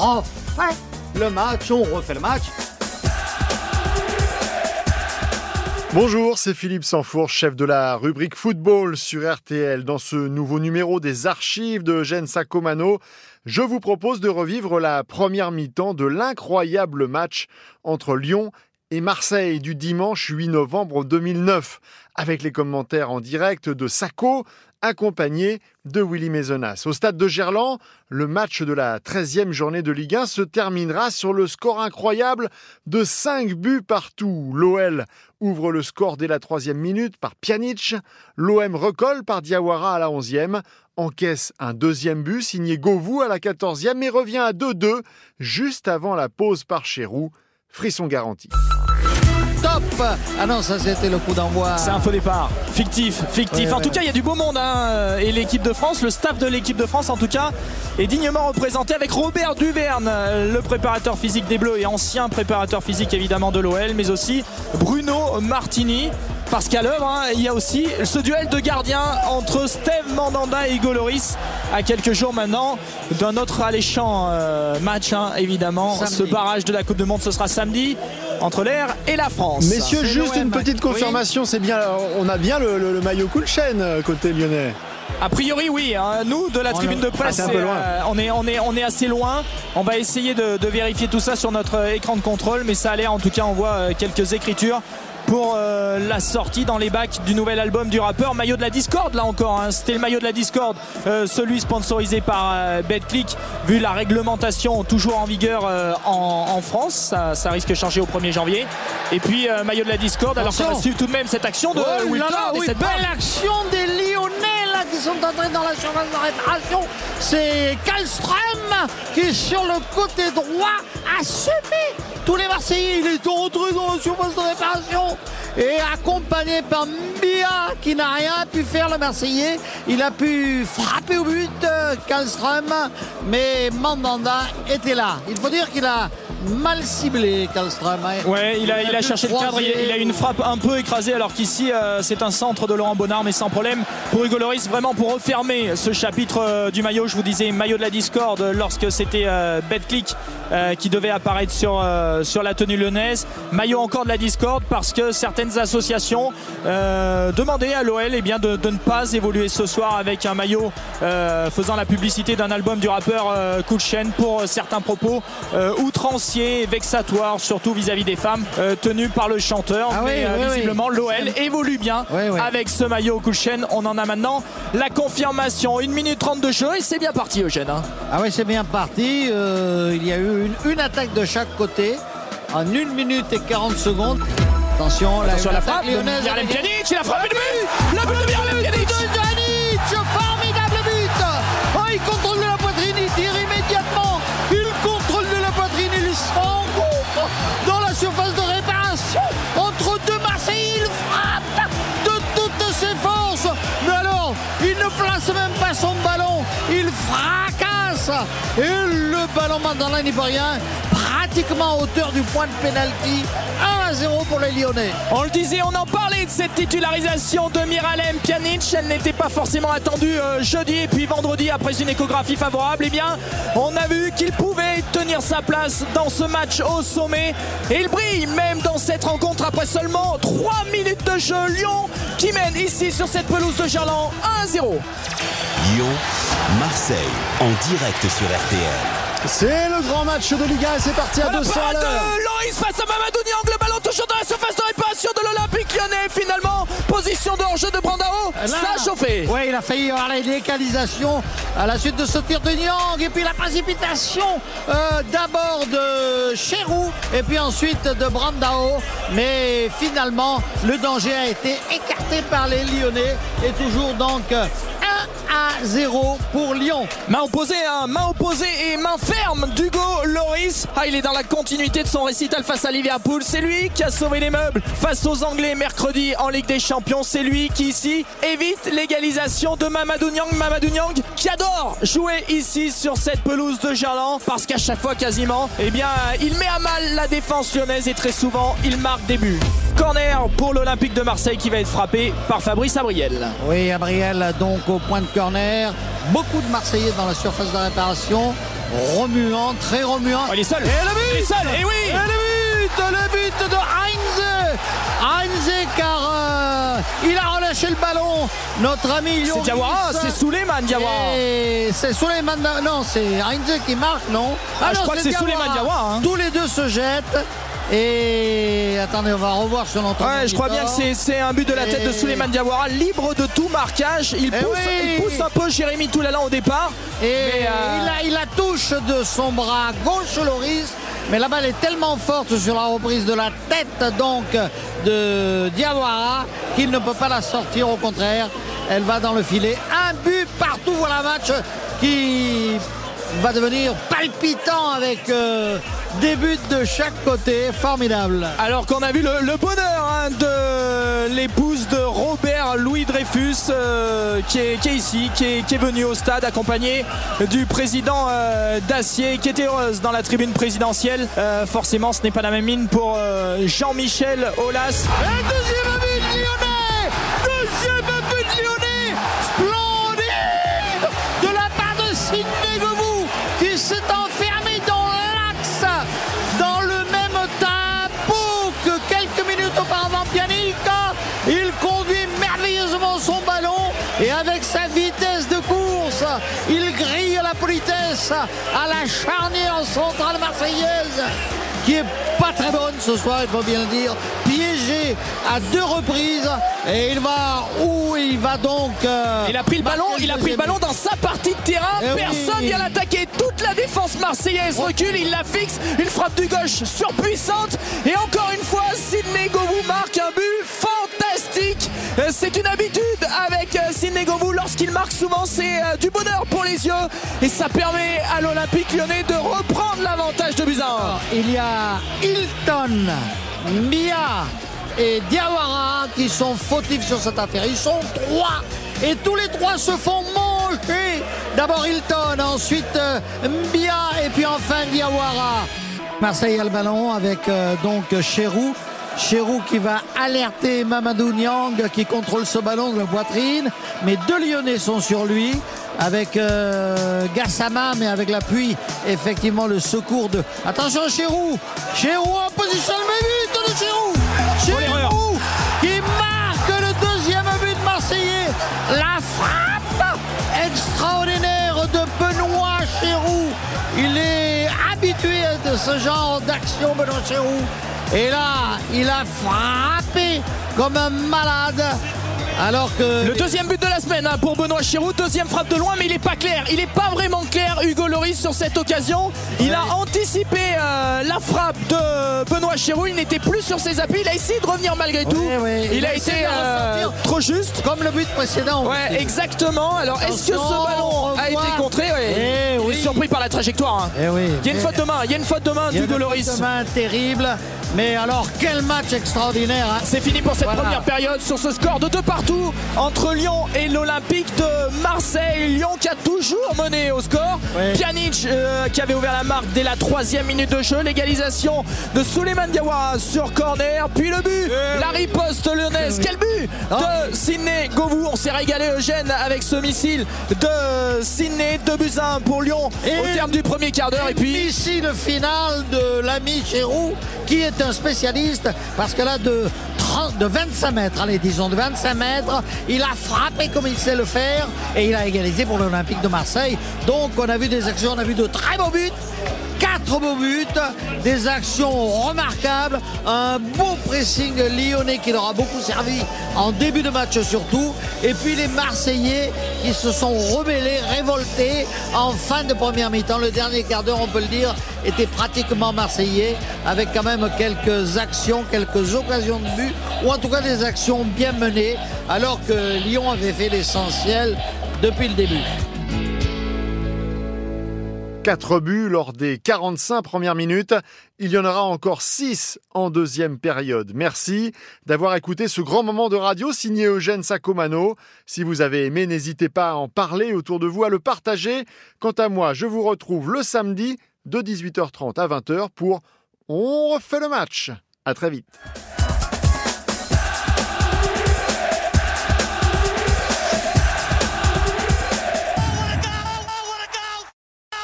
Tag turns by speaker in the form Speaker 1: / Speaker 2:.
Speaker 1: refait le match, on refait le match.
Speaker 2: Bonjour, c'est Philippe Sanfour, chef de la rubrique football sur RTL. Dans ce nouveau numéro des archives de Eugène Sacomano, je vous propose de revivre la première mi-temps de l'incroyable match entre Lyon et Marseille du dimanche 8 novembre 2009, avec les commentaires en direct de Sacco, accompagné de Willy Maisonas. Au stade de Gerland, le match de la 13e journée de Ligue 1 se terminera sur le score incroyable de 5 buts partout. L'OL ouvre le score dès la troisième minute par Pjanic. L'OM recolle par Diawara à la 11e, encaisse un deuxième but signé Govou à la 14e et revient à 2-2 juste avant la pause par Chérou. Frisson garanti.
Speaker 1: Top Ah non, ça c'était le coup d'envoi.
Speaker 3: C'est un faux départ. Fictif, fictif. En tout cas, il y a du beau monde. hein, Et l'équipe de France, le staff de l'équipe de France, en tout cas, est dignement représenté avec Robert Duverne, le préparateur physique des Bleus et ancien préparateur physique évidemment de l'OL, mais aussi Bruno Martini. Parce qu'à l'œuvre, hein, il y a aussi ce duel de gardiens entre Steve Mandanda et Hugo Loris à quelques jours maintenant d'un autre alléchant euh, match, hein, évidemment.
Speaker 1: Samedi.
Speaker 3: Ce barrage de la Coupe du Monde, ce sera samedi entre l'air et la France.
Speaker 2: Messieurs, juste une petite confirmation, c'est bien, on a bien le, le- le maillot cool chaîne euh, côté lyonnais.
Speaker 3: A priori, oui. hein. Nous, de la tribune de presse,
Speaker 2: Ah,
Speaker 3: euh, on, est, on, est, on est assez loin. On va essayer de, de vérifier tout ça sur notre euh, écran de contrôle, mais ça a l'air, en tout cas, on voit quelques écritures pour euh, la sortie dans les bacs du nouvel album du rappeur maillot de la discorde là encore hein. c'était le maillot de la discorde euh, celui sponsorisé par euh, BetClick vu la réglementation toujours en vigueur euh, en, en France ça, ça risque de changer au 1er janvier et puis maillot de la discorde alors qu'on va suivre tout de même cette action de
Speaker 1: Oh là là, oui,
Speaker 3: cette
Speaker 1: belle action des Lyonnais là qui sont entrés dans la surface de réparation. C'est Kallström qui est sur le côté droit a semé tous les Marseillais. Il est entré dans la surface de réparation et accompagné par Mbia qui n'a rien pu faire le Marseillais. Il a pu frapper au but euh, Kallström, mais Mandanda était là. Il faut dire qu'il a mal ciblé Kallström. hein.
Speaker 3: Ouais, il a, il a
Speaker 1: pu
Speaker 3: cherché le cadre, il a, il a une frappe un peu écrasée alors qu'ici euh, c'est un centre de Laurent Bonnard mais sans problème pour Hugo Loris vraiment pour refermer ce chapitre euh, du maillot, je vous disais maillot de la discorde lorsque c'était euh, euh, qui devait apparaître sur, sur la tenue lyonnaise, maillot encore de la discorde parce que certaines associations demandaient à l'OL eh bien, de, de ne pas évoluer ce soir avec un maillot faisant la publicité d'un album du rappeur Cool Chain pour certains propos euh, vexatoires, surtout vis-à-vis des femmes euh, tenues par le chanteur.
Speaker 1: Ah
Speaker 3: Mais euh,
Speaker 1: oui, oui.
Speaker 3: visiblement, l'OL évolue bien avec ce maillot Cool Chain. On en a maintenant la confirmation. 1 minute 30 de jeu et c'est bien parti, Eugène. hein.
Speaker 1: Ah oui, c'est bien parti. Euh, il y a eu une, une attaque de chaque côté en 1 minute et 40 secondes. Attention, une
Speaker 3: la
Speaker 1: attaque
Speaker 3: frappe
Speaker 1: lyonnaise.
Speaker 3: Miralem
Speaker 1: avec-
Speaker 3: Pjanic, il a frappé le but La but de Miralem Pjanic
Speaker 1: son ballon, il fracasse Et le ballon dans la n'y peut rien, pratiquement à hauteur du point de pénalty 1 à 0 pour les Lyonnais
Speaker 3: On le disait, on en parlait de cette titularisation de Miralem Pjanic. Elle n'était pas forcément attendue euh, jeudi et puis vendredi après une échographie favorable. Eh bien, on a vu qu'il pouvait tenir sa place dans ce match au sommet. Et il brille même dans cette rencontre après seulement 3 minutes de jeu. Lyon qui mène ici sur cette pelouse de Gerland 1-0.
Speaker 4: Lyon, Marseille, en direct sur RTL.
Speaker 2: C'est le grand match de Liga et c'est parti à
Speaker 3: La
Speaker 2: 200 à l'heure.
Speaker 3: de Loris face à Mamadou Niang, le ballon toujours dans la surface de réparation de l'Olympique lyonnais. Finalement, position de hors-jeu de Brandao.
Speaker 1: Là,
Speaker 3: Ça a chauffé.
Speaker 1: Ouais, il a failli avoir la légalisation à la suite de ce tir de Niang. Et puis la précipitation euh, d'abord de Cherou et puis ensuite de Brandao. Mais finalement, le danger a été écarté par les Lyonnais. Et toujours donc 1 à 0 pour Lyon.
Speaker 3: Main opposée, hein, main opposée et main ferme d'Hugo Loris. Ah, il est dans la continuité de son récital face à Liverpool. C'est lui qui a sauvé les meubles face aux Anglais mercredi en Ligue des Champions. C'est lui qui ici évite l'égalisation de Mamadou Niang. Mamadou Niang qui adore jouer ici sur cette pelouse de Gerland parce qu'à chaque fois quasiment, eh bien, il met à mal la défense lyonnaise et très souvent il marque des buts. Corner pour l'Olympique de Marseille qui va être frappé par Fabrice Abriel.
Speaker 1: Oui, Gabriel donc au point de corner. Beaucoup de Marseillais dans la surface de réparation. remuant, très remuant.
Speaker 3: Oh, il est seul.
Speaker 1: Et le but
Speaker 3: Il est seul. Et oui.
Speaker 1: Et le but Le but de Heinze Heinze car euh, il a relâché le ballon. Notre ami
Speaker 3: C'est Diawara, c'est Souleymane Diawara.
Speaker 1: C'est Souleymane Non, c'est Heinze qui marque, non
Speaker 3: Ah, je crois que c'est Souleymane Diawara, hein.
Speaker 1: Tous les deux se jettent. Et attendez, on va revoir sur l'entraînement.
Speaker 3: Ouais, je crois bien que c'est- un but de la tête de Souleymane Diawara, libre de tout marquage. Il
Speaker 1: Eh
Speaker 3: pousse,
Speaker 1: oui.
Speaker 3: il pousse un peu Jérémy Toulalan au départ.
Speaker 1: Et
Speaker 3: Mais, euh,
Speaker 1: il la touche de son bras gauche, Loris. Mais la balle est tellement forte sur la reprise de la tête donc de Diawara qu'il ne peut pas la sortir. Au contraire, elle va dans le filet. Un but partout. Voilà un match qui va devenir palpitant avec euh, des buts de chaque côté. Formidable.
Speaker 3: Alors qu'on a vu le, le bonheur hein, de l'épouse de Robert Louis Dreyfus euh, qui, est, qui est ici, qui est, qui est venu au stade accompagné du président euh, Dacier qui était heureuse dans la tribune présidentielle. Euh, forcément, ce n'est pas la même mine pour euh, Jean-Michel Aulas.
Speaker 1: Et deuxième but lyonnais Deuxième but lyonnais Splendide De la part de Sidney Govou qui s'est à la charnière centrale marseillaise qui est pas très bonne ce soir, il faut bien le dire, piégé à deux reprises et il va où il va donc euh,
Speaker 3: Il a pris le ballon, il a pris le ballon dans sa partie de terrain.
Speaker 1: Eh oui.
Speaker 3: Personne vient l'attaquer. Toute la défense marseillaise recule, il la fixe, il frappe du gauche surpuissante. Et encore une fois, Sidney Govou marque un but fantastique. Euh, C'est une habitude avec euh, Sidney Govou. Lorsqu'il marque souvent, c'est euh, du bonheur pour les yeux. Et ça permet à l'Olympique lyonnais de reprendre l'avantage de Buzyn.
Speaker 1: Il y a Hilton, Mia et Diawara qui sont fautifs sur cette affaire. Ils sont trois et tous les trois se font manger. D'abord Hilton, ensuite euh, Mbia et puis enfin Diawara. Marseille a le ballon avec euh, donc Cherou. Cherou qui va alerter Mamadou Niang qui contrôle ce ballon de la poitrine. Mais deux Lyonnais sont sur lui avec euh, Gassama, mais avec l'appui, effectivement, le secours de. Attention, Cherou Cherou en position de but de Cherou
Speaker 3: l'erreur.
Speaker 1: Cherou qui marque le deuxième but de Marseillais. La frappe extraordinaire de Benoît Cherou. Il est habitué de ce genre d'action, Benoît Cherou. Et là, il a frappé comme un malade. Alors que.
Speaker 3: Le deuxième but de la semaine hein, pour Benoît Chirou, deuxième frappe de loin, mais il n'est pas clair. Il n'est pas vraiment clair, Hugo Loris, sur cette occasion. Il a anticipé euh, la frappe de Benoît Chirou. Il n'était plus sur ses appuis. Il a essayé de revenir malgré tout.
Speaker 1: Ouais, ouais.
Speaker 3: Il,
Speaker 1: Il
Speaker 3: a été euh, trop juste.
Speaker 1: Comme le but précédent.
Speaker 3: Ouais, exactement. Alors, est-ce que ce ballon a été contré? Ouais.
Speaker 1: Eh
Speaker 3: Il est
Speaker 1: oui.
Speaker 3: surpris par la trajectoire. hein.
Speaker 1: Eh oui.
Speaker 3: Il y a une faute de main. Il y a une faute de main d'Hugo
Speaker 1: une
Speaker 3: Loris.
Speaker 1: faute de main terrible. Mais alors, quel match extraordinaire. hein.
Speaker 3: C'est fini pour cette
Speaker 1: Voilà.
Speaker 3: première période sur ce score de deux partout entre Lyon et l'Olympique de Marseille. Lyon qui a toujours mené au score.
Speaker 1: Ouais.
Speaker 3: Pjanic euh, qui avait ouvert la marque dès la troisième minute de jeu. L'égalisation de Souleymane Diawara sur corner. Puis le but, la riposte lyonnaise. Quel but de Sidney Govou. On s'est régalé Eugène avec ce missile de Sidney de Buzyn pour Lyon
Speaker 1: Et-
Speaker 3: au terme du premier quart d'heure. Et puis
Speaker 1: Ici, le final de l'ami Chérou, qui est un spécialiste, parce que là, de, 30 de 25 mètres, allez, disons de 25 mètres, il a frappé comme il sait le faire, et il a égalisé pour l'Olympique de Marseille. Donc, on a vu des actions, on a vu de très beaux buts. Quatre beaux buts, des actions remarquables, un beau pressing lyonnais qui leur a beaucoup servi en début de match surtout, et puis les Marseillais qui se sont rebellés, révoltés en fin de première mi-temps. Le dernier quart d'heure, on peut le dire, était pratiquement marseillais, avec quand même quelques actions, quelques occasions de but, ou en tout cas des actions bien menées, alors que Lyon avait fait l'essentiel depuis le début.
Speaker 2: 4 buts lors des 45 premières minutes. Il y en aura encore 6 en deuxième période. Merci d'avoir écouté ce grand moment de radio signé Eugène Sacomano. Si vous avez aimé, n'hésitez pas à en parler autour de vous, à le partager. Quant à moi, je vous retrouve le samedi de 18h30 à 20h pour On refait le match. À très vite.